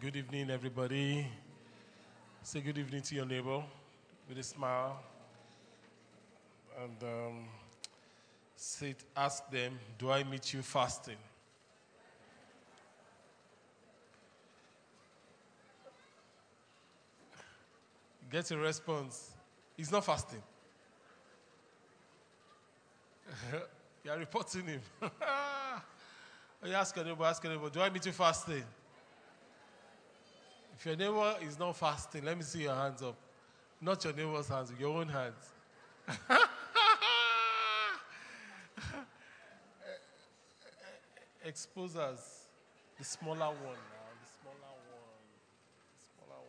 Good evening, everybody. Say good evening to your neighbor with a smile. And um, say, ask them, Do I meet you fasting? Get a response. He's not fasting. you are reporting him. Oh, you ask your neighbor, ask your neighbor, Do I meet you fasting? If your neighbor is not fasting, let me see your hands up. Not your neighbor's hands, your own hands. Expose us. The smaller one now. The smaller one. The smaller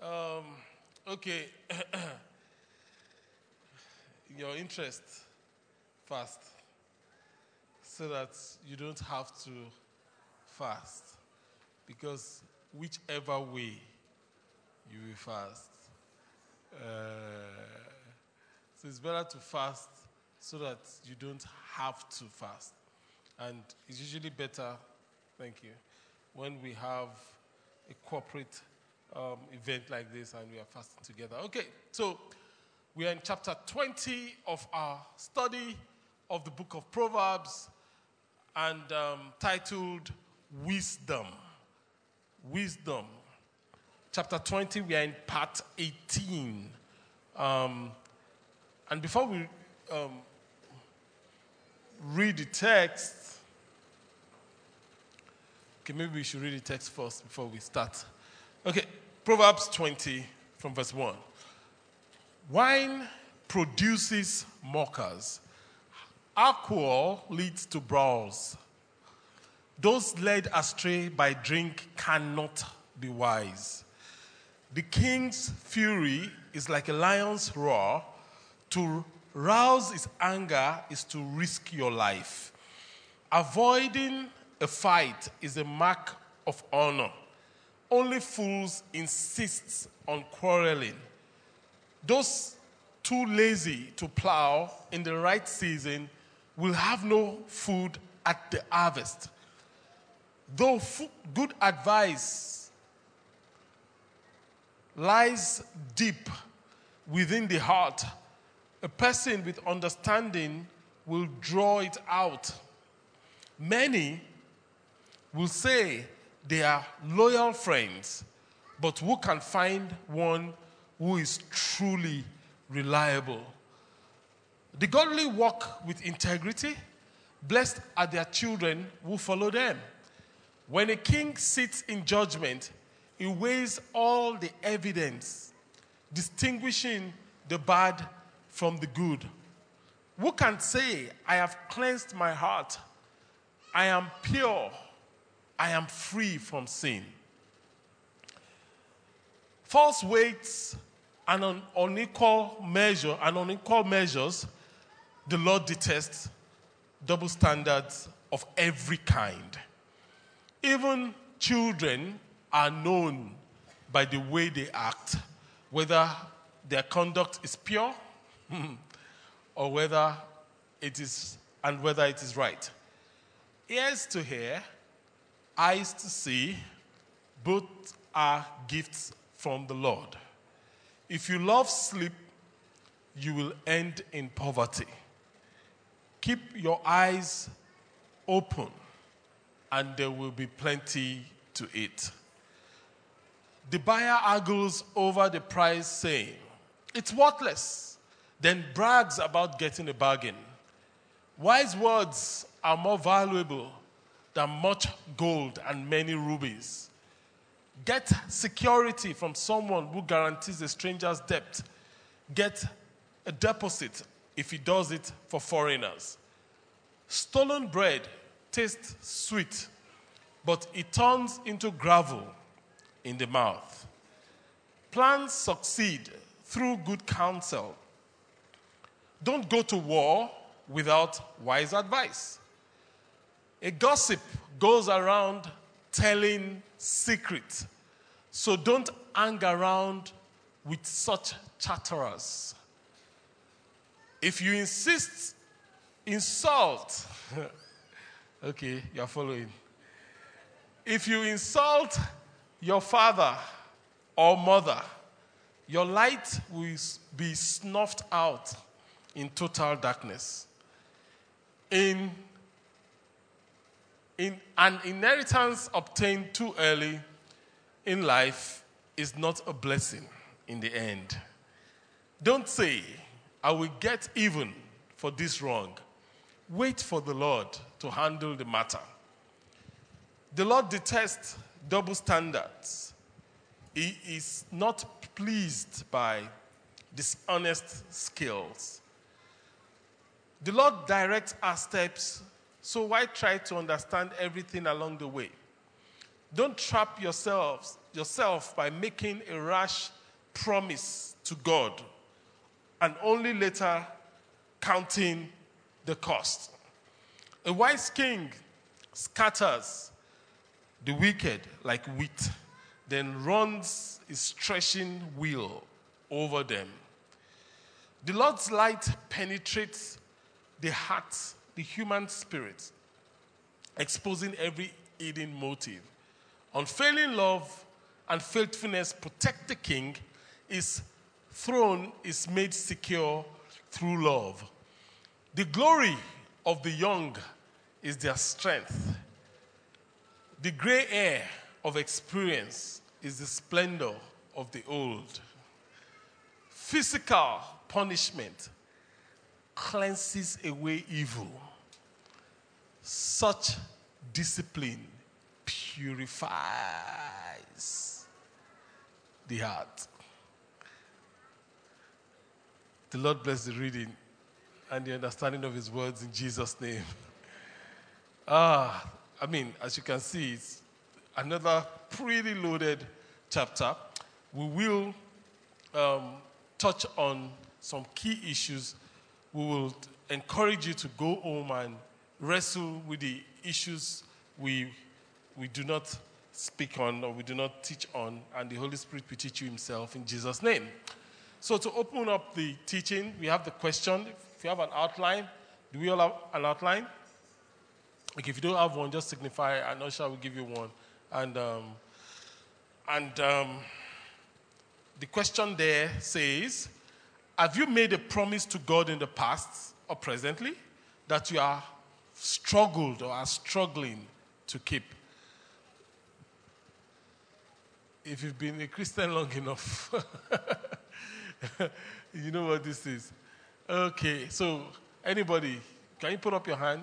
one. Um, okay. your interest fast. So that you don't have to fast. Because whichever way you will fast. Uh, so it's better to fast so that you don't have to fast. And it's usually better, thank you, when we have a corporate um, event like this and we are fasting together. Okay, so we are in chapter 20 of our study of the book of Proverbs and um, titled Wisdom. Wisdom. Chapter 20, we are in part 18. Um, and before we um, read the text, okay, maybe we should read the text first before we start. Okay, Proverbs 20 from verse 1. Wine produces mockers, alcohol leads to brawls. Those led astray by drink cannot be wise. The king's fury is like a lion's roar. To rouse his anger is to risk your life. Avoiding a fight is a mark of honor. Only fools insist on quarreling. Those too lazy to plow in the right season will have no food at the harvest. Though fu- good advice lies deep within the heart, a person with understanding will draw it out. Many will say they are loyal friends, but who can find one who is truly reliable? The godly walk with integrity. Blessed are their children who follow them. When a king sits in judgment, he weighs all the evidence, distinguishing the bad from the good. Who can say, I have cleansed my heart? I am pure. I am free from sin. False weights and un- unequal measure and unequal measures, the Lord detests double standards of every kind. Even children are known by the way they act, whether their conduct is pure or whether it is and whether it is right. Ears to hear, eyes to see, both are gifts from the Lord. If you love sleep, you will end in poverty. Keep your eyes open, and there will be plenty to eat. The buyer argues over the price, saying, It's worthless, then brags about getting a bargain. Wise words are more valuable than much gold and many rubies. Get security from someone who guarantees a stranger's debt. Get a deposit if he does it for foreigners. Stolen bread tastes sweet, but it turns into gravel in the mouth. Plans succeed through good counsel. Don't go to war without wise advice. A gossip goes around telling secrets. So don't hang around with such chatterers. If you insist, insult. okay, you're following. If you insult your father or mother, your light will be snuffed out in total darkness. In, in an inheritance obtained too early in life is not a blessing in the end. Don't say, I will get even for this wrong. Wait for the Lord to handle the matter. The Lord detests double standards. He is not pleased by dishonest skills. The Lord directs our steps, so why try to understand everything along the way? Don't trap yourselves, yourself by making a rash promise to God and only later counting the cost. A wise king scatters the wicked like wheat, then runs his threshing wheel over them. The Lord's light penetrates the heart, the human spirit, exposing every hidden motive. Unfailing love and faithfulness protect the king. His throne is made secure through love. The glory of the young is their strength. The gray hair of experience is the splendor of the old. Physical punishment cleanses away evil. Such discipline purifies the heart. The Lord bless the reading and the understanding of His words in Jesus' name. Ah, I mean, as you can see, it's another pretty loaded chapter. We will um, touch on some key issues. We will encourage you to go home and wrestle with the issues we, we do not speak on or we do not teach on, and the Holy Spirit will teach you Himself in Jesus' name. So, to open up the teaching, we have the question. If you have an outline, do we all have an outline? Okay, if you don't have one, just signify, and Usher will give you one. And, um, and um, the question there says Have you made a promise to God in the past or presently that you are struggled or are struggling to keep? If you've been a Christian long enough, you know what this is. Okay, so anybody, can you put up your hand?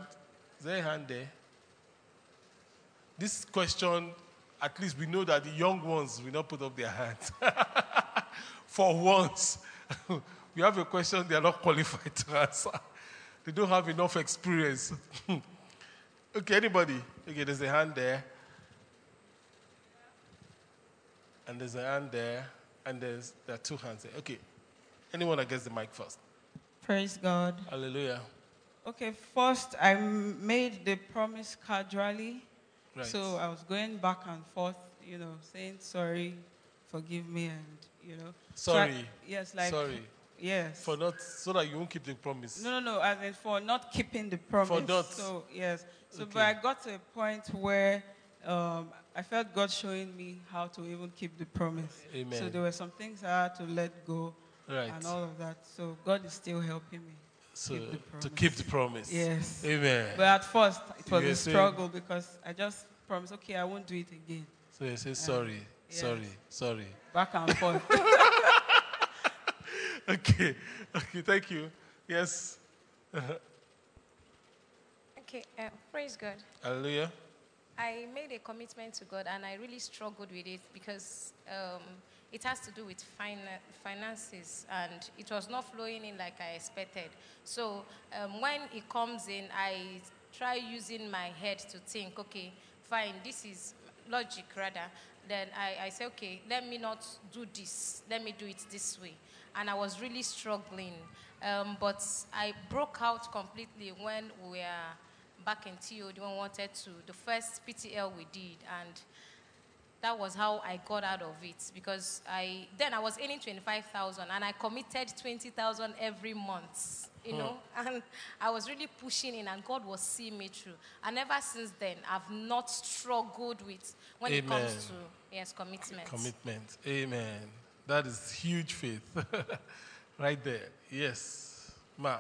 Is there a hand there? This question, at least we know that the young ones will not put up their hands. For once, we have a question they are not qualified to answer. They don't have enough experience. okay, anybody? Okay, there's a hand there. And there's a hand there. And there's there are two hands there. Okay. Anyone that gets the mic first. Praise God. Hallelujah. Okay, first I made the promise casually. Right. So I was going back and forth, you know, saying sorry, forgive me, and, you know. So I- Sorry. yes, like. Sorry. Yes. For not so that you won't keep the promise. No, no, no. As in for not keeping the promise. For not- So yes. So, but I got to a point where um, I felt God showing me how to even keep the promise. Amen. So there were some things I had to let go Right. and all of that. So God is still helping me. So keep to keep the promise. Yes. Amen. But at first, it was a saying- struggle because I just promised, okay, I won't do it again. so you say sorry, yes. sorry, sorry. Back and forth. Okay. Okay. Thank you. Yes. Okay, uh, praise God. Hallelujah. I made a commitment to God and I really struggled with it because um, it has to do with fina- finances and it was not flowing in like I expected. So um, when it comes in, I try using my head to think, okay, fine, this is logic rather. Then I, I say, okay, let me not do this, let me do it this way. And I was really struggling. Um, but I broke out completely when we were back in TOD when we wanted to, the first PTL we did, and that was how I got out of it because I then I was earning 25,000 and I committed 20,000 every month, you know, and I was really pushing in and God was seeing me through. And ever since then, I've not struggled with when it comes to yes commitment. Commitment. Amen. That is huge faith. right there. Yes. Ma.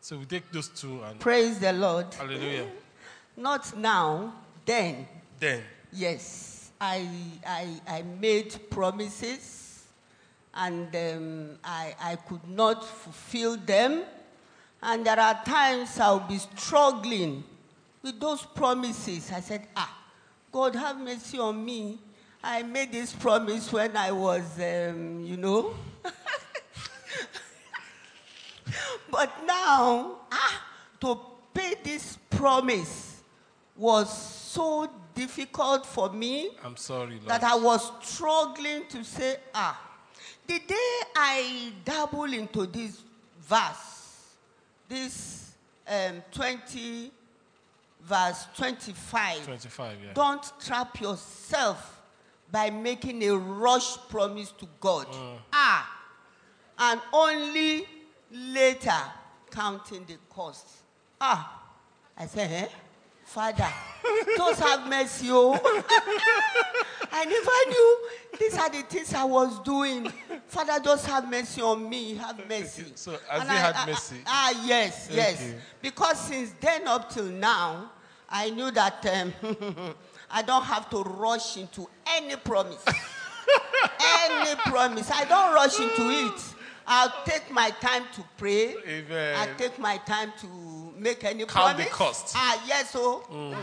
So we take those two and Praise the Lord. hallelujah. Not now, then. Then Yes, I, I, I made promises and um, I, I could not fulfill them. And there are times I'll be struggling with those promises. I said, Ah, God, have mercy on me. I made this promise when I was, um, you know. but now, ah, to pay this promise was so difficult for me I'm sorry, Lord. that I was struggling to say, ah, the day I dabble into this verse, this um, 20, verse 25, 25, yeah. don't trap yourself by making a rush promise to God. Ah, and only later counting the cost. Ah, I said, eh? Father, just have mercy, oh. I never knew these are the things I was doing. Father, just have mercy on me. Have mercy. So, as And he I- had I- mercy? ah, yes, yes. Okay. Because since then up till now, I knew that um, I don't have to rush into any promise. any promise. I don't rush into it. I'll take my time to pray. Amen. I'll take my time to make any Count the promise. cost. Ah, yes, so.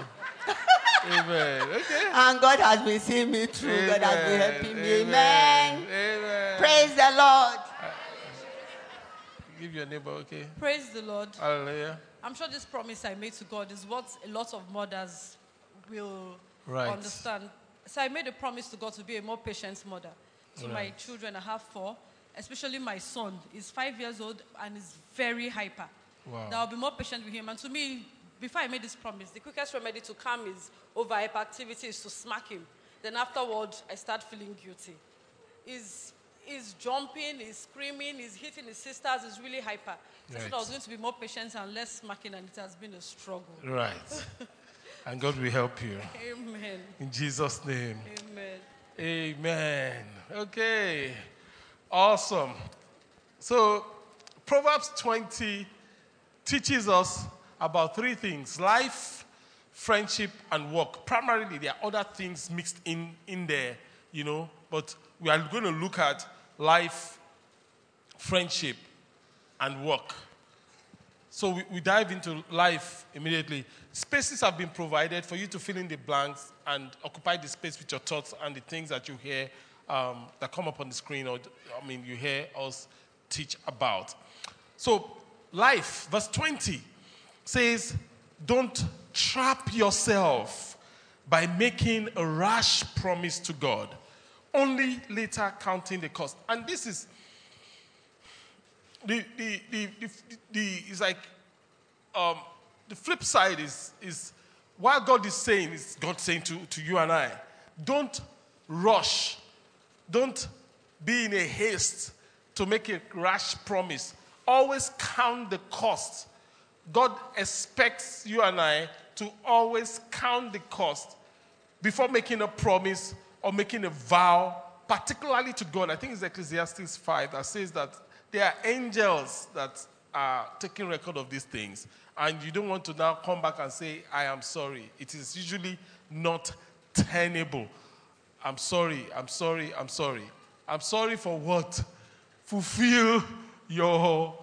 Amen. Okay. And God has been seeing me through. God has been helping me. Amen. Amen. Praise the Lord. Give your neighbor, okay? Praise the Lord. Hallelujah. I'm sure this promise I made to God is what a lot of mothers will Right. understand. So I made a promise to God to be a more patient mother. To my children, I have four, especially my son. He's five years old and is very hyper. Wow. That I'll be more patient with him. And to me, before I made this promise, the quickest remedy to calm his over hyperactivity is to smack him. Then afterward, I start feeling guilty. He's, he's jumping, he's screaming, he's hitting his sisters, he's really hyper. So I said I was going to be more patient and less smacking, and it has been a struggle. Right. and God will help you. Amen. In Jesus' name. Amen. Amen. Okay. Awesome. So, Proverbs 20 teaches us about three things life, friendship, and work. Primarily, there are other things mixed in, in there, you know, but we are going to look at life, friendship, and work. So we, we dive into life immediately. Spaces have been provided for you to fill in the blanks and occupy the space with your thoughts and the things that you hear um, that come up on the screen, or I mean, you hear us teach about. So, life, verse 20 says, Don't trap yourself by making a rash promise to God, only later counting the cost. And this is the, the, the, the, it's like um, the flip side is, is what God is saying is God saying to, to you and I, don't rush, don't be in a haste to make a rash promise. Always count the cost. God expects you and I to always count the cost before making a promise or making a vow, particularly to God. I think it's Ecclesiastes 5 that says that there are angels that are taking record of these things. And you don't want to now come back and say, I am sorry. It is usually not tenable. I'm sorry, I'm sorry, I'm sorry. I'm sorry for what? Fulfill your,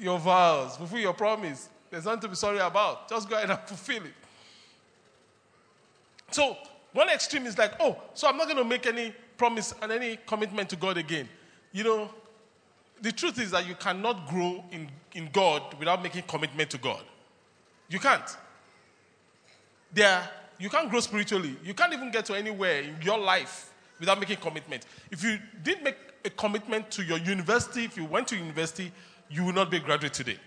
your vows, fulfill your promise. There's nothing to be sorry about. Just go ahead and fulfill it. So, one extreme is like, oh, so I'm not going to make any promise and any commitment to God again. You know, the truth is that you cannot grow in, in God without making commitment to God. You can't. There, you can't grow spiritually. You can't even get to anywhere in your life without making commitment. If you didn't make a commitment to your university, if you went to university, you will not be a graduate today.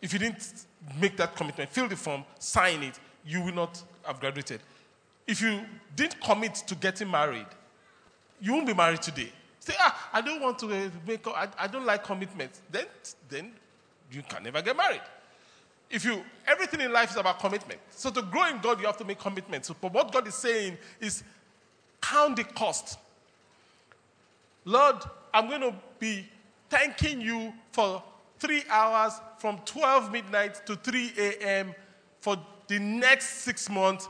If you didn't make that commitment, fill the form, sign it, you will not have graduated. If you didn't commit to getting married, you won't be married today. Say, ah, I don't want to uh, make, I, I don't like commitment. Then, then you can never get married. If you, everything in life is about commitment. So to grow in God, you have to make commitments. So but what God is saying is count the cost. Lord, I'm going to be thanking you for three hours from 12 midnight to 3 a.m. for the next six months.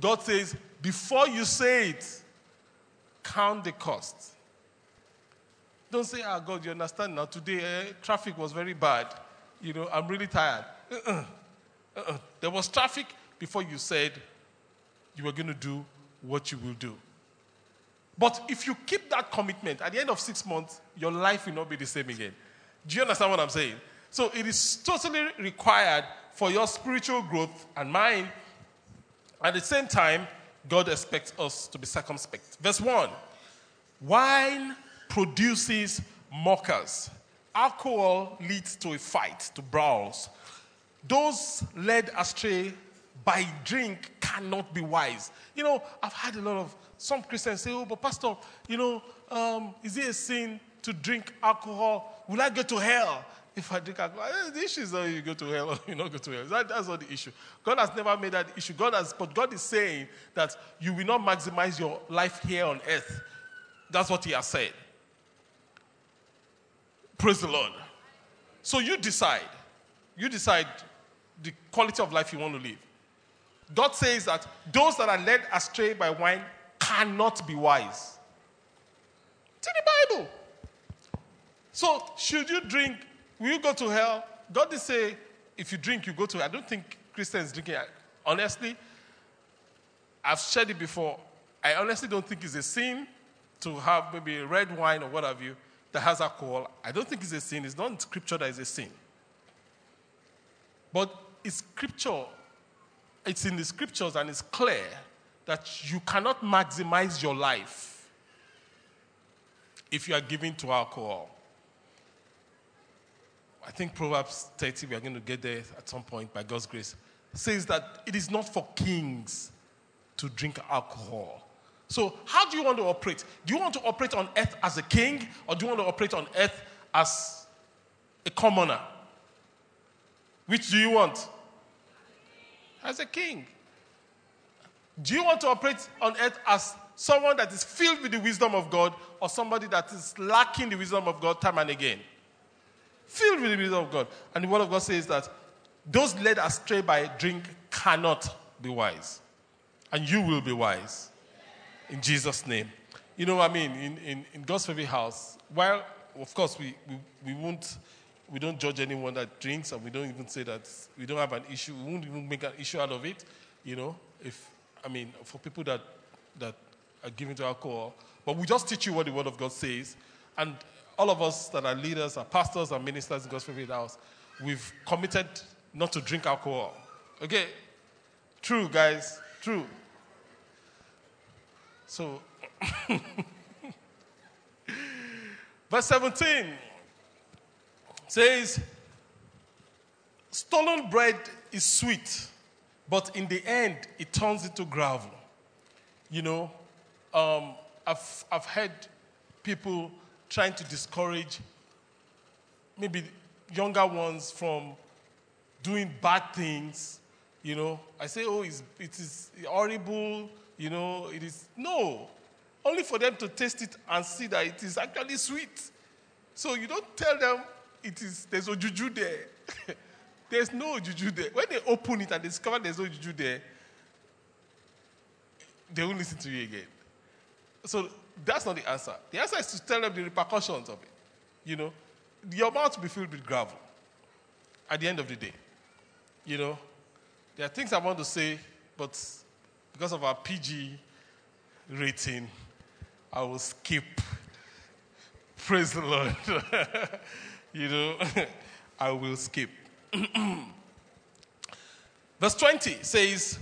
God says, before you say it, count the cost. Don't say, ah, God, you understand now. Today, eh, traffic was very bad. You know, I'm really tired. Uh-uh. Uh-uh. There was traffic before you said you were going to do what you will do. But if you keep that commitment, at the end of six months, your life will not be the same again. Do you understand what I'm saying? So it is totally required for your spiritual growth and mine. At the same time, God expects us to be circumspect. Verse 1 Wine produces mockers, alcohol leads to a fight, to brawls. Those led astray by drink cannot be wise. You know, I've had a lot of some Christians say, Oh, but Pastor, you know, um, is it a sin to drink alcohol? Will I go to hell if I drink alcohol? Eh, the issue is not you go to hell or you not go to hell. That, that's not the issue. God has never made that issue. God has, but God is saying that you will not maximize your life here on earth. That's what He has said. Praise the Lord. So you decide. You decide the quality of life you want to live. God says that those that are led astray by wine cannot be wise. It's in the Bible. So, should you drink, will you go to hell? God did say, if you drink, you go to hell. I don't think Christians drinking. Honestly, I've shared it before. I honestly don't think it's a sin to have maybe red wine or what have you that has alcohol. I don't think it's a sin. It's not in scripture that is a sin. But it's scripture, it's in the scriptures and it's clear that you cannot maximize your life if you are giving to alcohol. I think Proverbs 30, we are going to get there at some point by God's grace, says that it is not for kings to drink alcohol. So, how do you want to operate? Do you want to operate on earth as a king, or do you want to operate on earth as a commoner? Which do you want? As a king. Do you want to operate on earth as someone that is filled with the wisdom of God or somebody that is lacking the wisdom of God time and again? Filled with the wisdom of God. And the word of God says that those led astray by drink cannot be wise. And you will be wise. In Jesus' name. You know what I mean? In, in, in God's favorite house, while, of course, we, we, we won't we don't judge anyone that drinks, and we don't even say that we don't have an issue. We won't even make an issue out of it. You know, if I mean, for people that, that are given to alcohol. But we just teach you what the Word of God says. And all of us that are leaders, are pastors, and ministers in God's favorite house, we've committed not to drink alcohol. Okay? True, guys. True. So, verse 17 says, Stolen bread is sweet but in the end, it turns into gravel. You know, um, I've, I've heard people trying to discourage maybe younger ones from doing bad things. You know, I say, oh, it's, it is horrible. You know, it is. No. Only for them to taste it and see that it is actually sweet. So you don't tell them it is, there's a juju there. There's no juju there. When they open it and discover there's no juju there, they won't listen to you again. So that's not the answer. The answer is to tell them the repercussions of it. You know, your mouth will be filled with gravel at the end of the day. You know, there are things I want to say, but because of our PG rating, I will skip. Praise the Lord. you know, I will skip. Verse 20 says,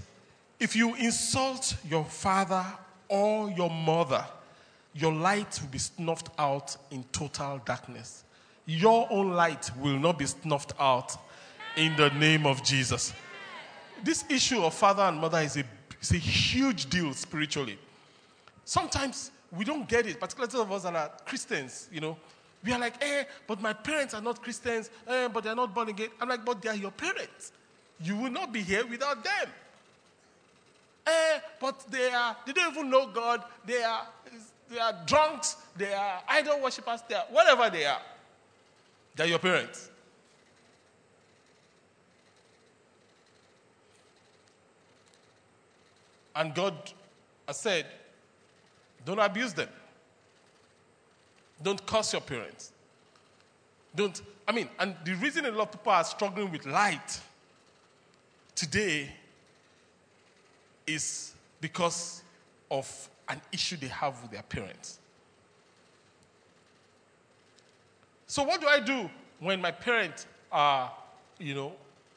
If you insult your father or your mother, your light will be snuffed out in total darkness. Your own light will not be snuffed out in the name of Jesus. This issue of father and mother is a, is a huge deal spiritually. Sometimes we don't get it, particularly those of us that are Christians, you know. We are like, eh, but my parents are not Christians, eh, but they're not born again. I'm like, but they are your parents. You will not be here without them. Eh, but they are, they don't even know God. They are, they are drunks. They are idol worshippers. They are whatever they are. They're your parents. And God has said, don't abuse them. Don't curse your parents. Don't, I mean, and the reason a lot of people are struggling with light today is because of an issue they have with their parents. So, what do I do when my parents are, you know,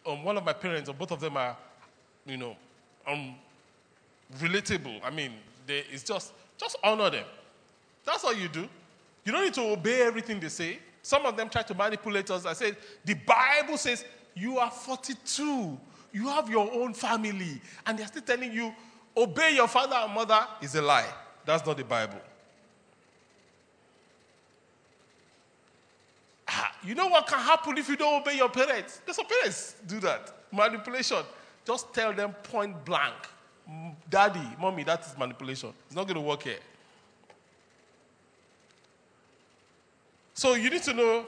um, one of my parents or both of them are, you know, um, relatable? I mean, they, it's just, just honor them. That's all you do. You don't need to obey everything they say. Some of them try to manipulate us. I said, the Bible says you are 42. You have your own family. And they're still telling you, obey your father and mother is a lie. That's not the Bible. Ah, you know what can happen if you don't obey your parents? There's some parents do that. Manipulation. Just tell them point blank. Daddy, mommy, that is manipulation. It's not going to work here. So you need to know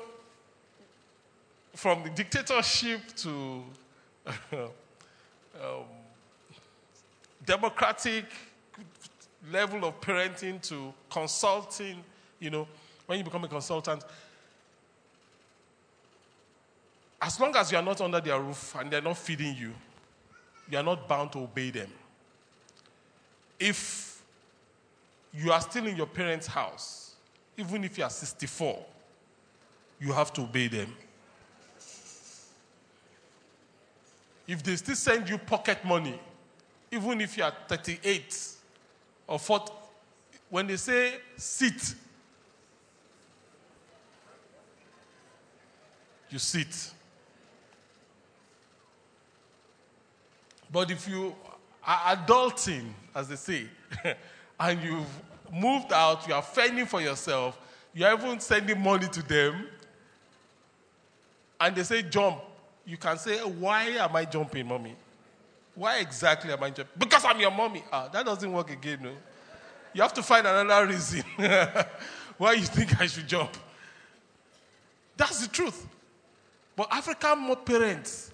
from the dictatorship to um, democratic level of parenting to consulting, you know, when you become a consultant, as long as you are not under their roof and they're not feeding you, you are not bound to obey them. If you are still in your parents' house, even if you are 64, you have to obey them. If they still send you pocket money, even if you are 38 or 40, when they say sit, you sit. But if you are adulting, as they say, and you've moved out, you are fending for yourself, you are even sending money to them, and they say jump, you can say, Why am I jumping, mommy? Why exactly am I jumping? Because I'm your mommy. Ah, that doesn't work again, no. You have to find another reason why you think I should jump. That's the truth. But African parents,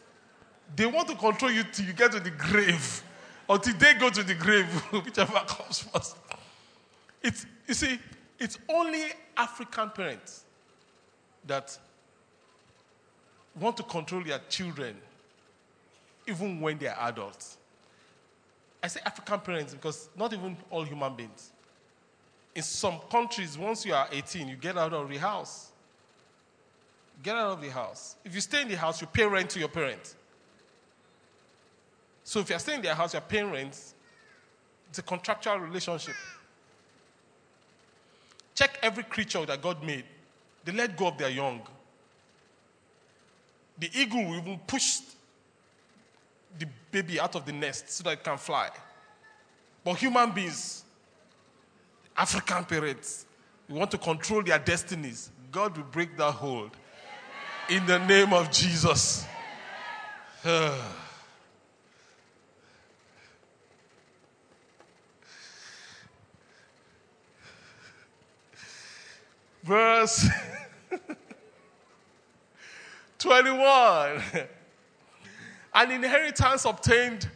they want to control you till you get to the grave, or till they go to the grave, whichever comes first. It's, you see, it's only African parents that want to control their children even when they are adults. I say African parents because not even all human beings. In some countries, once you are 18, you get out of the house. Get out of the house. If you stay in the house, you pay rent to your parents. So if you're staying in their house, you're paying rent. It's a contractual relationship. Check every creature that God made. They let go of their young the eagle will even push the baby out of the nest so that it can fly. But human beings, African parents, we want to control their destinies. God will break that hold. In the name of Jesus. Verse 21. An inheritance obtained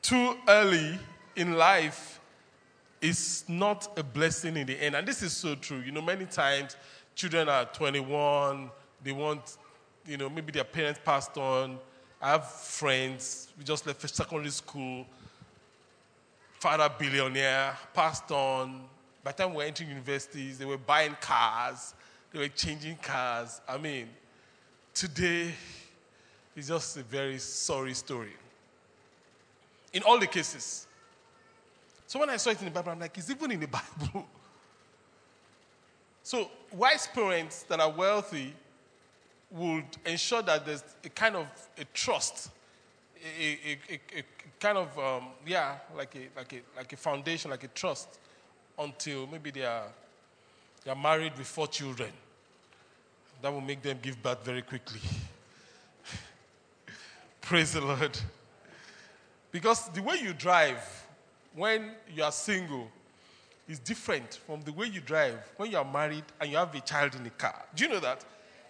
too early in life is not a blessing in the end. And this is so true. You know, many times children are 21, they want, you know, maybe their parents passed on. I have friends, we just left secondary school, father billionaire, passed on. By the time we were entering universities, they were buying cars, they were changing cars. I mean, today is just a very sorry story. In all the cases. So when I saw it in the Bible, I'm like, it's even in the Bible. So, wise parents that are wealthy would ensure that there's a kind of a trust, a, a, a, a kind of um, yeah, like a like a like a foundation, like a trust, until maybe they are they are married with four children. That will make them give birth very quickly. Praise the Lord. Because the way you drive when you are single is different from the way you drive when you are married and you have a child in the car. Do you know that?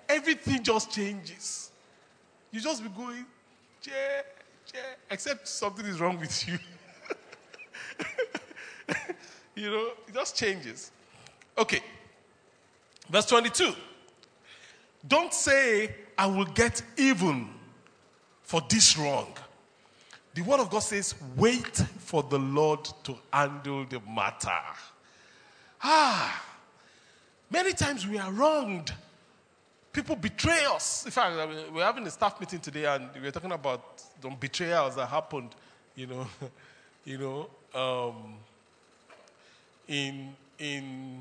Everything just changes. You just be going, yeah, yeah, except something is wrong with you. you know, it just changes. Okay. Verse 22. Don't say, I will get even for this wrong. The word of God says, wait for the Lord to handle the matter. Ah, many times we are wronged. People betray us. In fact, we're having a staff meeting today and we're talking about the betrayals that happened, you know, you know, um, in, in,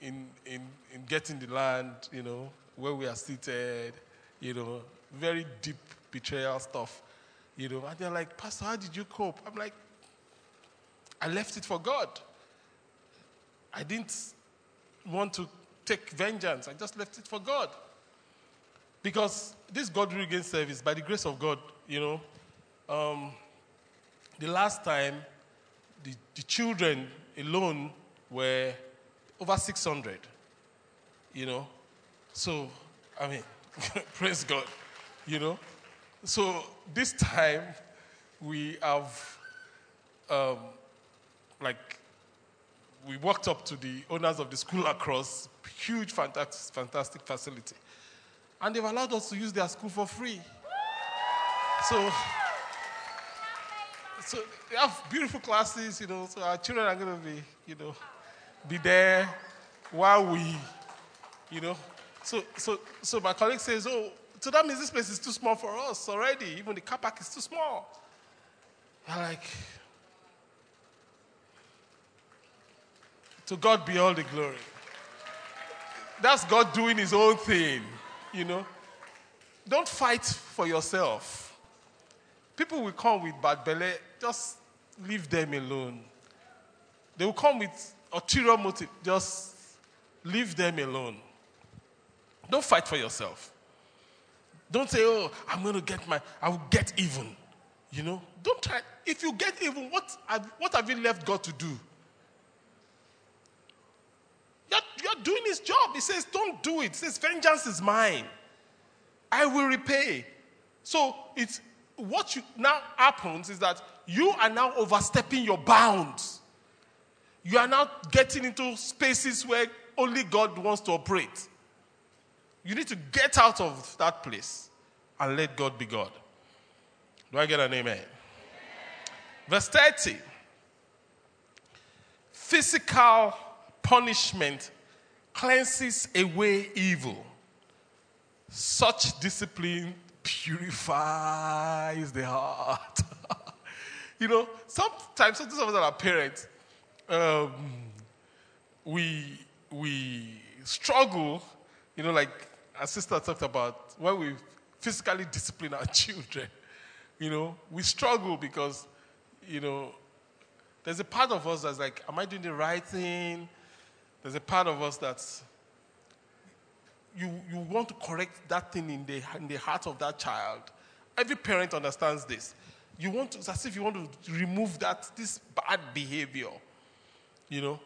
in, in, in getting the land, you know, where we are seated, you know, very deep betrayal stuff. You know, and they're like, Pastor, how did you cope? I'm like, I left it for God. I didn't want to take vengeance. I just left it for God. Because this God regain service, by the grace of God, you know, um, the last time the, the children alone were over 600, you know. So, I mean, praise God, you know. So this time we have, um, like, we walked up to the owners of the school across, huge, fantastic, fantastic facility. And they've allowed us to use their school for free. So, so they have beautiful classes, you know, so our children are going to be, you know, be there while we, you know. So, so, so my colleague says, oh, so that means this place is too small for us already. Even the car park is too small. I'm like, to God be all the glory. That's God doing his own thing, you know. Don't fight for yourself. People will come with bad belly, just leave them alone. They will come with ulterior motive, just leave them alone. Don't fight for yourself. Don't say, oh, I'm going to get my, I will get even. You know, don't try. If you get even, what have, what have you left God to do? You're, you're doing his job. He says, don't do it. He says, vengeance is mine. I will repay. So it's what you, now happens is that you are now overstepping your bounds. You are now getting into spaces where only God wants to operate. You need to get out of that place and let God be God. Do I get an amen? amen? Verse 30 Physical punishment cleanses away evil. Such discipline purifies the heart. you know, sometimes, some of us are parents, um, we, we struggle, you know, like our sister talked about when we physically discipline our children. You know, we struggle because, you know, there's a part of us that's like, am I doing the right thing? There's a part of us that's, you, you want to correct that thing in the, in the heart of that child. Every parent understands this. You want to, it's as if you want to remove that, this bad behavior. You know?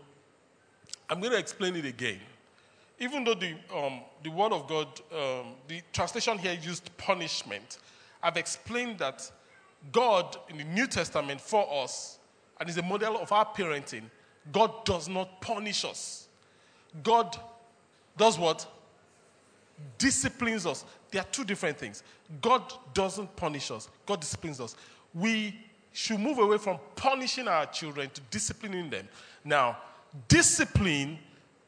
I'm going to explain it again even though the, um, the word of God, um, the translation here used punishment, I've explained that God in the New Testament for us, and is a model of our parenting, God does not punish us. God does what? Disciplines us. There are two different things. God doesn't punish us, God disciplines us. We should move away from punishing our children to disciplining them. Now, discipline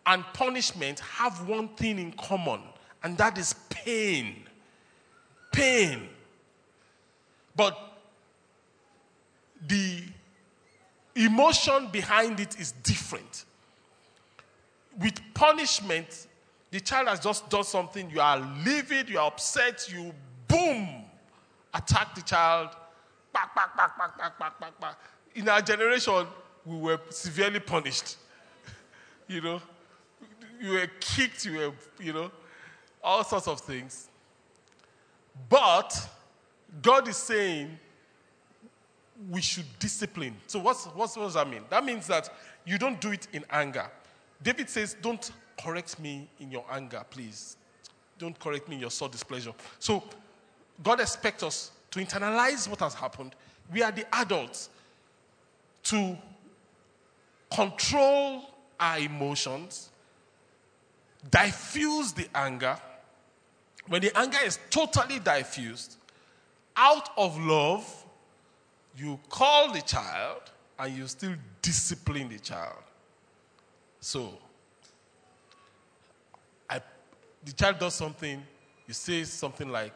and punishment have one thing in common, and that is pain. Pain. But the emotion behind it is different. with punishment, the child has just done something, you are livid, you are upset, you boom, attack the child. Back, back, back, back, back, back, back, back. In our generation, we were severely punished. you know, you were kicked, you were, you know, all sorts of things. But God is saying we should discipline. So, what's, what's, what does that mean? That means that you don't do it in anger. David says, Don't correct me in your anger, please. Don't correct me in your sore displeasure. So, God expects us to internalize what has happened. We are the adults to control our emotions, diffuse the anger. When the anger is totally diffused, out of love, you call the child and you still discipline the child. So, I, the child does something, you say something like,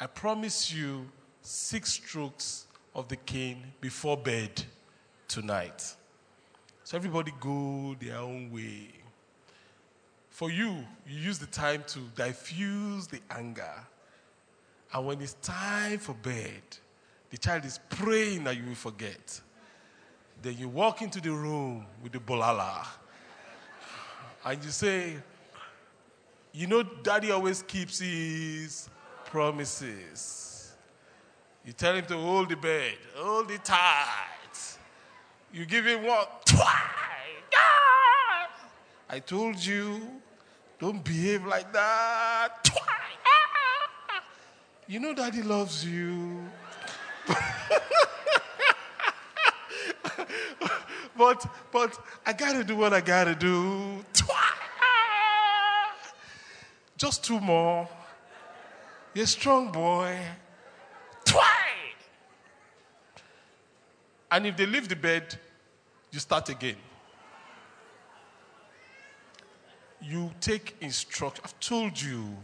I promise you six strokes of the cane before bed tonight. So everybody go their own way. For you, you use the time to diffuse the anger. And when it's time for bed, the child is praying that you will forget. Then you walk into the room with the bulala. And you say, You know, daddy always keeps his promises. You tell him to hold the bed, hold it tight. You give him what? Twice. Ah! I told you, don't behave like that. Twice. Ah! You know, daddy loves you. but but I gotta do what I gotta do. Just two more. You're a strong boy. And if they leave the bed, you start again. You take instruction. I've told you,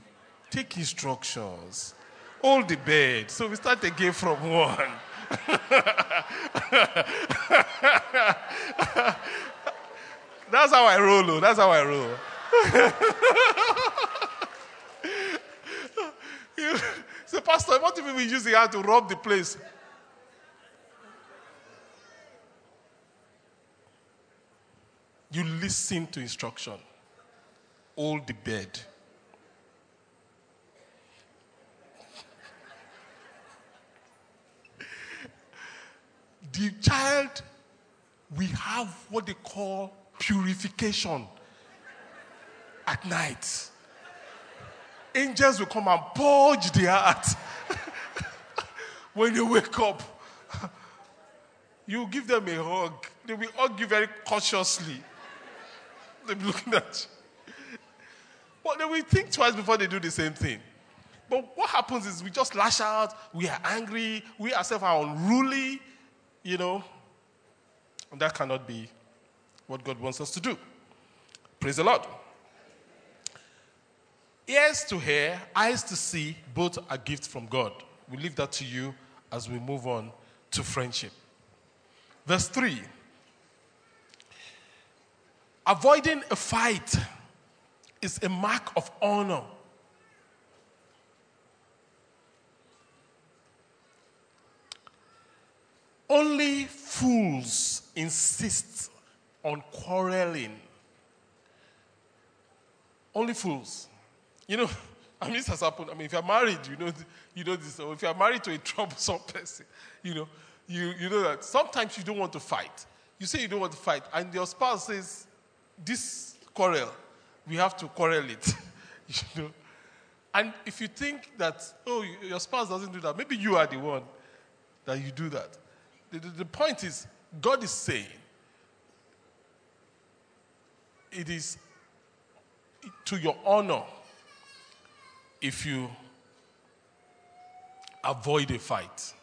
take instructions. Hold the bed. So we start again from one. That's how I roll. oh. That's how I roll. You say, Pastor, what if we use the hand to rub the place? You listen to instruction. Hold the bed. The child, we have what they call purification at night. Angels will come and purge their heart. when you wake up, you give them a hug. They will hug you very cautiously. They'll be looking at you. But they will think twice before they do the same thing. But what happens is we just lash out, we are angry, we ourselves are unruly, you know. And that cannot be what God wants us to do. Praise the Lord. Ears to hear, eyes to see, both are gifts from God. We leave that to you as we move on to friendship. Verse 3 Avoiding a fight is a mark of honor. Only fools insist on quarreling. Only fools. You know, I mean, this has happened. I mean, if you're married, you know, you know this. If you're married to a troublesome person, you know, you, you know that sometimes you don't want to fight. You say you don't want to fight, and your spouse says, "This quarrel, we have to quarrel it." you know, and if you think that oh, your spouse doesn't do that, maybe you are the one that you do that. The, the, the point is, God is saying, it is to your honor if you avoid a fight.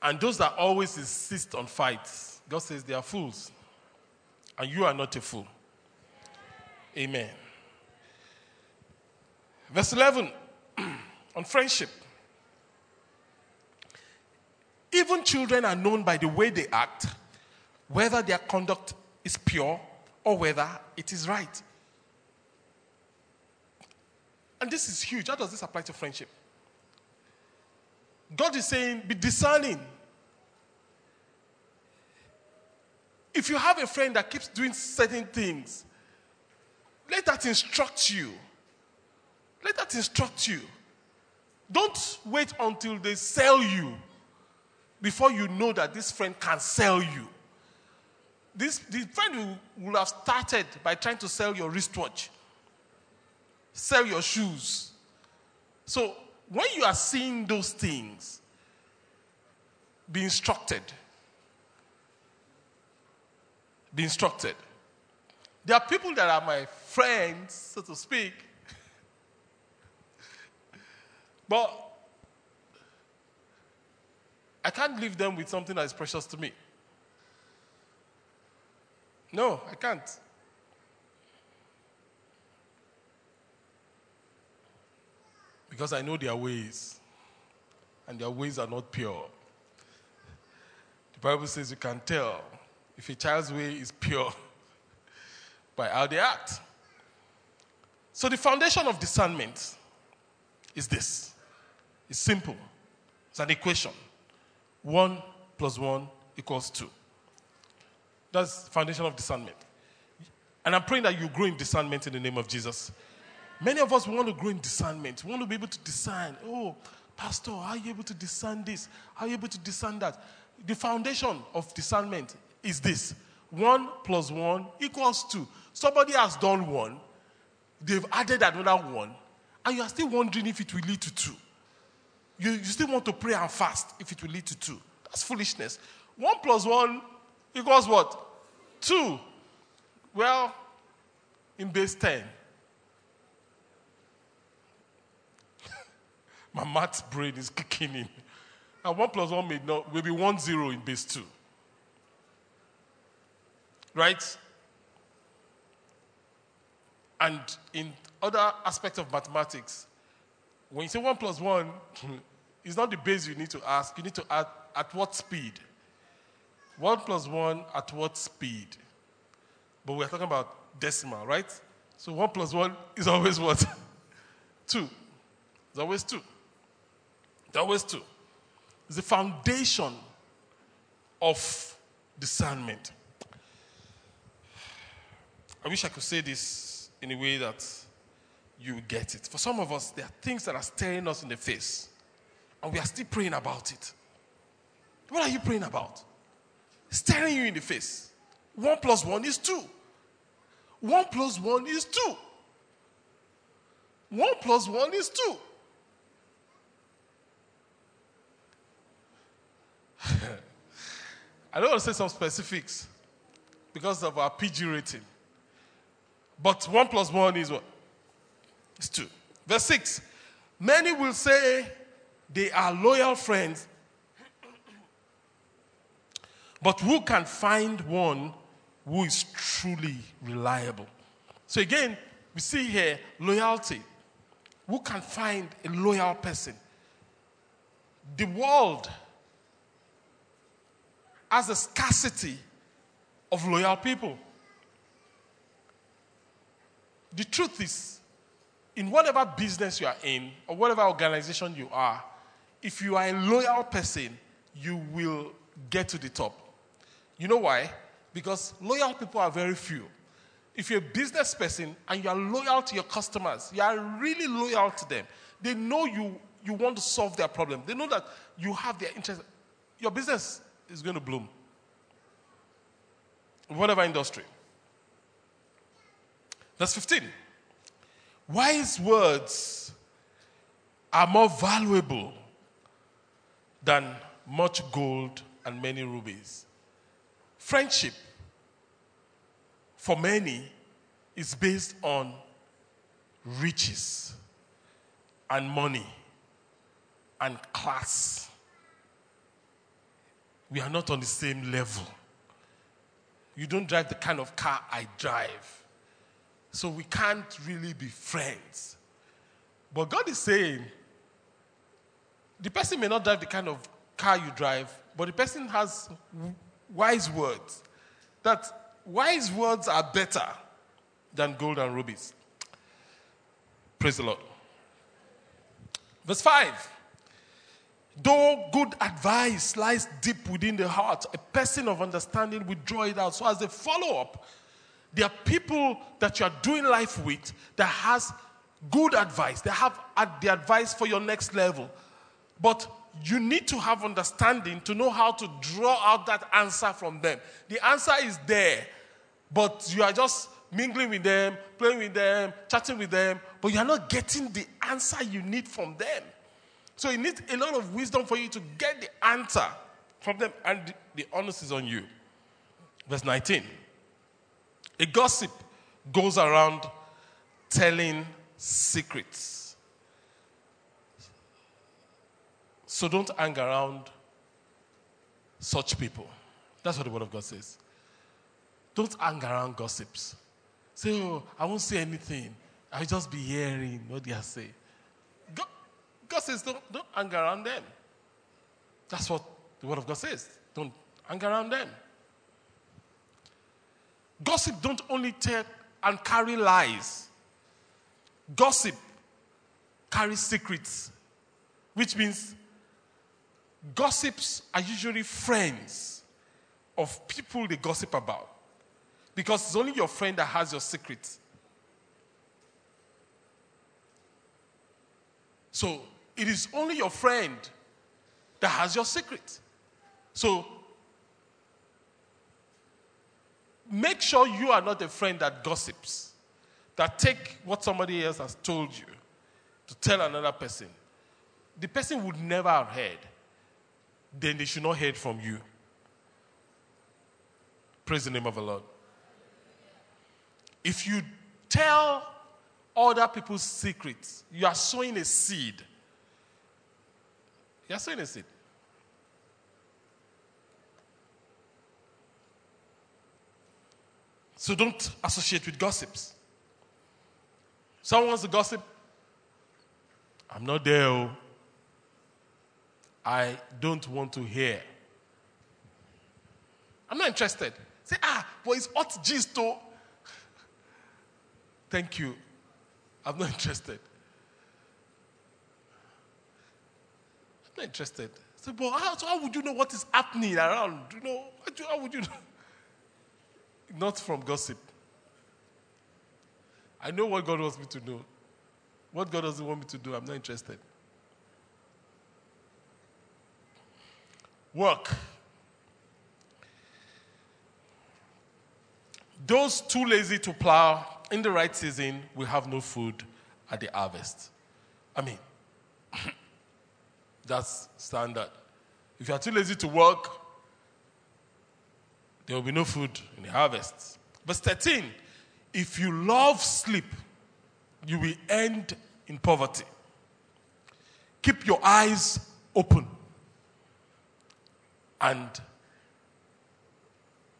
And those that always insist on fights, God says they are fools. And you are not a fool. Amen. Verse 11 on friendship. Even children are known by the way they act, whether their conduct is pure or whether it is right. And this is huge. How does this apply to friendship? God is saying, be discerning. If you have a friend that keeps doing certain things, let that instruct you. Let that instruct you. Don't wait until they sell you before you know that this friend can sell you. This the friend will have started by trying to sell your wristwatch, sell your shoes. So when you are seeing those things, be instructed. Be instructed. There are people that are my friends, so to speak, but I can't leave them with something that is precious to me. No, I can't. Because I know their ways, and their ways are not pure. The Bible says you can tell if a child's way is pure by how they act. So, the foundation of discernment is this it's simple, it's an equation. One plus one equals two. That's foundation of discernment. And I'm praying that you grow in discernment in the name of Jesus. Many of us want to grow in discernment. We want to be able to discern. Oh, Pastor, how are you able to discern this? How are you able to discern that? The foundation of discernment is this one plus one equals two. Somebody has done one, they've added another one, and you are still wondering if it will lead to two. You, you still want to pray and fast if it will lead to two. That's foolishness. One plus one equals what? Two. Well, in base 10. My math brain is kicking in. And one plus one may, not, will be one zero in base two. Right? And in other aspects of mathematics, when you say one plus one, it's not the base you need to ask. You need to add at what speed? One plus one at what speed? But we're talking about decimal, right? So one plus one is always what? two. It's always two. It's always two. It's the foundation of discernment. I wish I could say this in a way that you get it. For some of us, there are things that are staring us in the face, and we are still praying about it. What are you praying about? Staring you in the face. One plus one is two. One plus one is two. One plus one is two. I don't want to say some specifics because of our PG rating. But one plus one is what? It's two. Verse 6 Many will say they are loyal friends, but who can find one who is truly reliable? So again, we see here loyalty. Who can find a loyal person? The world has a scarcity of loyal people. The truth is, in whatever business you are in or whatever organization you are, if you are a loyal person, you will get to the top. You know why? Because loyal people are very few. If you're a business person and you are loyal to your customers, you are really loyal to them, they know you, you want to solve their problem. They know that you have their interest. Your business is going to bloom. Whatever industry. Verse 15. Wise words are more valuable than much gold and many rubies. Friendship, for many, is based on riches and money and class. We are not on the same level. You don't drive the kind of car I drive. So we can't really be friends. But God is saying, the person may not drive the kind of car you drive, but the person has wise words. That wise words are better than gold and rubies. Praise the Lord. Verse 5. Though good advice lies deep within the heart, a person of understanding will draw it out. So, as a follow up, there are people that you are doing life with that has good advice. They have the advice for your next level. But you need to have understanding to know how to draw out that answer from them. The answer is there, but you are just mingling with them, playing with them, chatting with them, but you are not getting the answer you need from them. So it needs a lot of wisdom for you to get the answer from them, and the, onus is on you. Verse 19. A gossip goes around telling secrets. So don't hang around such people. That's what the Word of God says. Don't hang around gossips. Say, oh, I won't say anything. I'll just be hearing what they are saying. God says, don't, don't hang around them. That's what the Word of God says. Don't hang around them. Gossip don't only tell and carry lies. Gossip carries secrets, which means gossips are usually friends of people they gossip about. Because it's only your friend that has your secrets. So it is only your friend that has your secret. So make sure you are not a friend that gossips, that take what somebody else has told you to tell another person. The person would never have heard. Then they should not hear from you. Praise the name of the Lord. If you tell other people's secrets, you are sowing a seed you're sowing a seed. So don't associate with gossips. Someone wants to gossip. I'm not there. Oh. I don't want to hear. I'm not interested. Say, ah, but it's hot gist, though. Thank you. I'm not interested. I'm not interested. Said, but how, so how would you know what is happening around? You know, how would you know? Not from gossip. I know what God wants me to know. What God doesn't want me to do, I'm not interested. Work. Those too lazy to plow in the right season will have no food at the harvest. I mean, that's standard. If you are too lazy to work, there will be no food in the harvest. Verse 13 If you love sleep, you will end in poverty. Keep your eyes open, and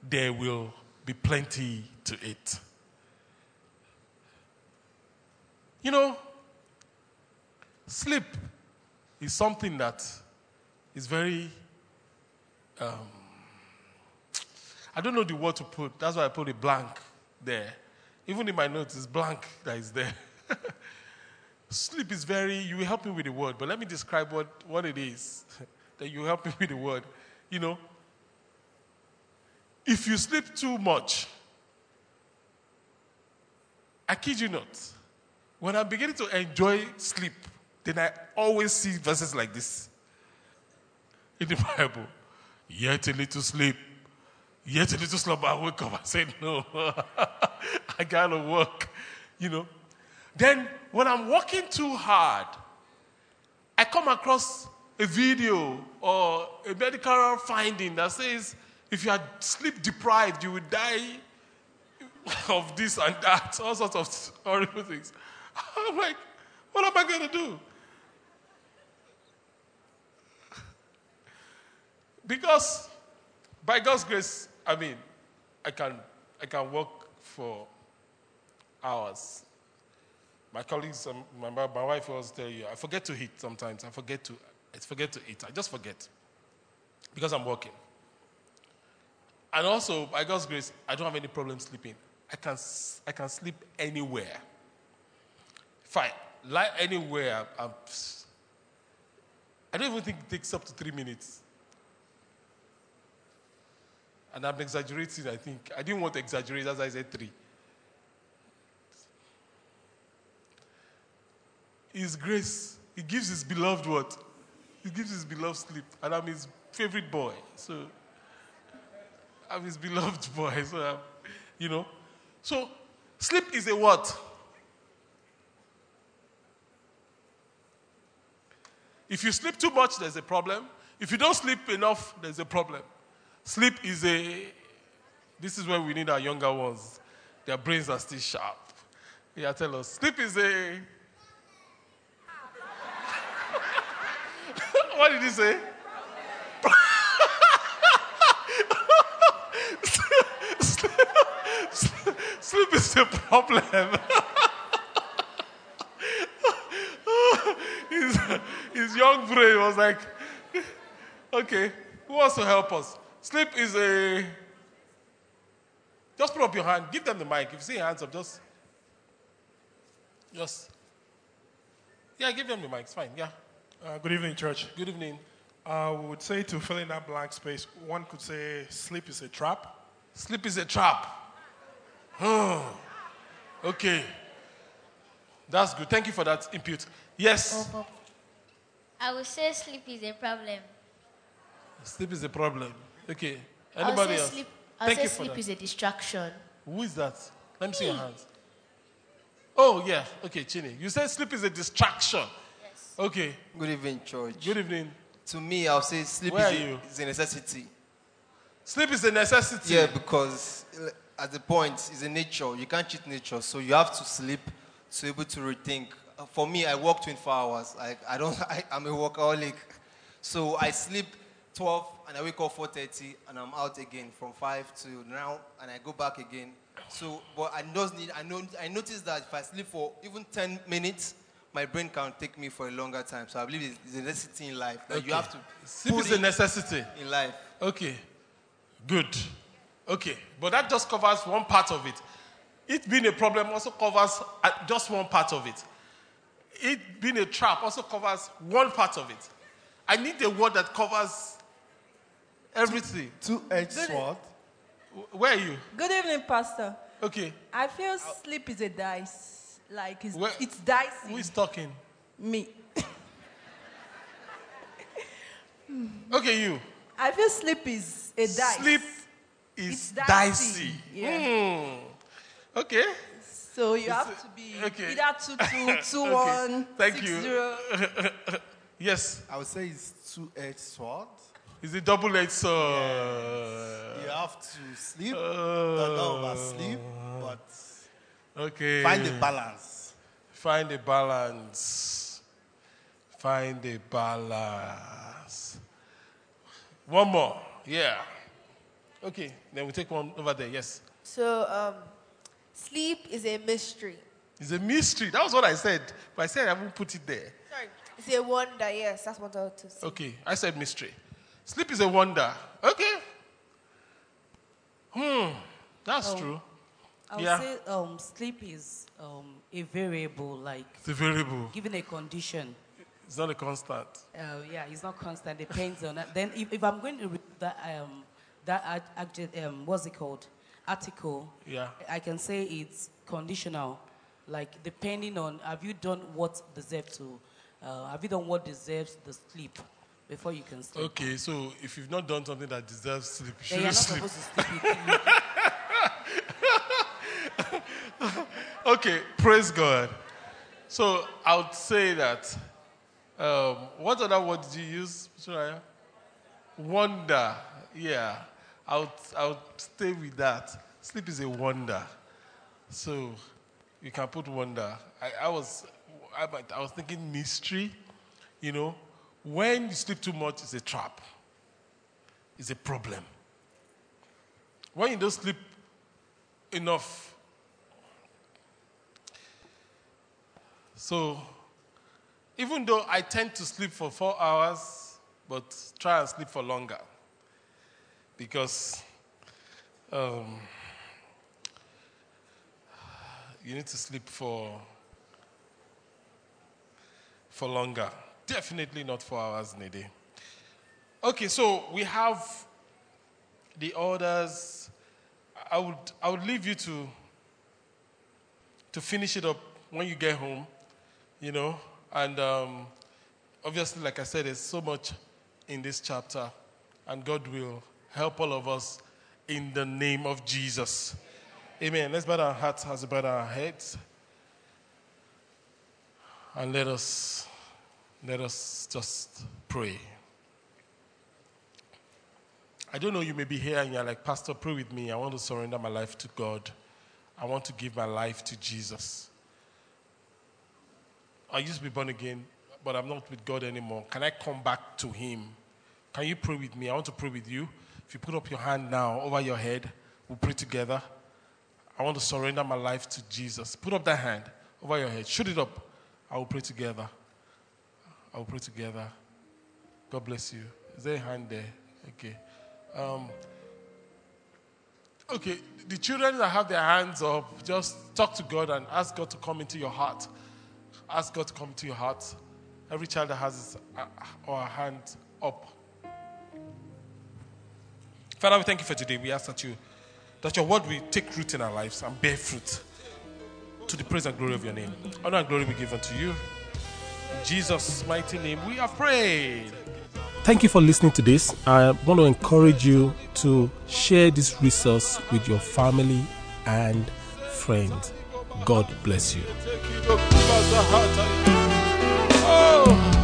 there will be plenty to eat. You know, sleep is something that is very, um, I don't know the word to put. That's why I put a blank there. Even in my notes, it's blank that is there. Sleep is very, you will help me with the word, but let me describe what, what it is that you help me with the word. You know, if you sleep too much, I kid you not, when I'm beginning to enjoy sleep, then I always see verses like this in the Bible. Yet a little sleep, yet a little slumber. I wake up and say, No, I gotta work. You know. Then when I'm working too hard, I come across a video or a medical finding that says if you are sleep deprived, you will die of this and that, all sorts of horrible things. I'm like, what am I going to do? Because by God's grace, I mean, I can, I can work for hours. My colleagues, um, my, my wife always tell you, I forget to eat sometimes. I forget to, I forget to eat. I just forget. because I'm working. And also, by God's grace, I don't have any problem sleeping. I can, I can sleep anywhere. Fine. Lie anywhere. I'm, I don't even think it takes up to three minutes. And I'm exaggerating, I think. I didn't want to exaggerate, as I said three. His grace, He gives His beloved what? He gives His beloved sleep. And I'm His favorite boy. So, I'm His beloved boy. So, I'm, you know. So, sleep is a what? If you sleep too much, there's a problem. If you don't sleep enough, there's a problem. Sleep is a. This is where we need our younger ones. Their brains are still sharp. Yeah, tell us. Sleep is a. what did he say? Sleep is a problem. his, his young brain was like, okay, who wants to help us? Sleep is a. Just put up your hand. Give them the mic. If you see your hands up, just. Just. Yeah, give them the mic. It's fine. Yeah. Uh, good evening, church. Good evening. I would say to fill in that blank space, one could say sleep is a trap. Sleep is a trap. Hmm. okay. That's good. Thank you for that input. Yes. I would say sleep is a problem. Sleep is a problem. Okay. I'll Anybody say else? sleep, I'll Thank say you for sleep that. is a distraction. Who is that? Let me see your hands. Oh, yeah. Okay, Chini. You said sleep is a distraction. Okay. Good evening, church. Good evening. To me, I'll say sleep Where is are you? is a necessity. Sleep is a necessity. Yeah, because uh, at the point, it's a nature. You can't cheat nature, so you have to sleep to be able to rethink. Uh, For me, I work 24 hours. I, I don't. I, I'm a workaholic, so I sleep 12 and I wake up 4:30 and I'm out again from 5 to now and I go back again. So, but I just need. I know. I notice that if I sleep for even 10 minutes, my brain can take me for a longer time. So I believe it's, it's a necessity in life that you have to Sleep put is a in- necessity. in life. Okay. Good. Okay. But that just covers one part of it. It being a problem also covers uh, just one part of it. It being a trap also covers one part of it. I need a word that covers everything. Two-edged sword. Where are you? Good evening, Pastor. Okay. I feel sleep is a dice. Like it's, Where- it's dicey. Who is talking? Me. Okay, you. I feel sleep is a dice. Sleep It's is dicey. dicey. Yeah. Hmm. Okay. So you have to be okay. either two two two Okay. one. Thank six, you. zero. Yes. I would say it's two-edged sword. It's a double edged sword. You have to sleep, Uh, not oversleep, but Okay. find the balance. Find a balance. Find a balance. One more. Yeah. Okay. Then we take one over there. Yes. So, um, sleep is a mystery. It's a mystery. That was what I said. But I said I haven't put it there. Sorry. It's a wonder, yes, that's what I want to say. Okay. I said mystery. Sleep is a wonder. Okay. Hmm. That's true. I would Yeah. say um, sleep is um, a variable, like It's a variable. given a condition. It's not a constant. Uh, yeah, it's not constant. Depends on that. Then, if, if I'm going to read that um, that ad- adject, um, what's it called? Article. Yeah. I can say it's conditional, like depending on have you done what deserves to, uh, have you done what deserves the sleep before you can sleep. Okay, so if you've not done something that deserves sleep, you Then you're shouldn't not sleep. supposed to sleep. It- Okay, praise God. So I would say that. Um, what other word did you use, Soraya? Wonder. Yeah, I would, I would stay with that. Sleep is a wonder. So you can put wonder. I, I was, I, I was thinking mystery. You know, when you sleep too much, it's a trap. It's a problem. When you don't sleep enough, So, even though I tend to sleep for four hours, but try and sleep for longer. because um, you need to sleep for for longer. Definitely not four hours in a day. Okay, so we have the orders. I would I would leave you to to finish it up when you get home, you know, and um, obviously, like I said, there's so much in this chapter, and God will help all of us in the name of Jesus. Amen. Let's bow our hearts as bow our heads. And let us let us just pray. I don't know, you may be here and you're like, Pastor, pray with me. I want to surrender my life to God. I want to give my life to Jesus. I used to be born again, but I'm not with God anymore. Can I come back to Him? Can you pray with me? I want to pray with you. If you put up your hand now over your head, we'll pray together. I want to surrender my life to Jesus. Put up that hand over your head. Shoot it up. I will pray together. I will pray together. God bless you. Is there a hand there? Okay. Um, okay, the children that have their hands up, just talk to God and ask God to come into your heart. Ask God to come to your heart. Every child that has his uh, or her hand up. Father, we thank you for today. We ask that you that your word will take root in our lives and bear fruit to the praise and glory of your name. Honor and glory be given to you. In Jesus' mighty name, we are prayed. Thank you for listening to this. I want to encourage you to share this resource with your family and friends. God bless you. Oh.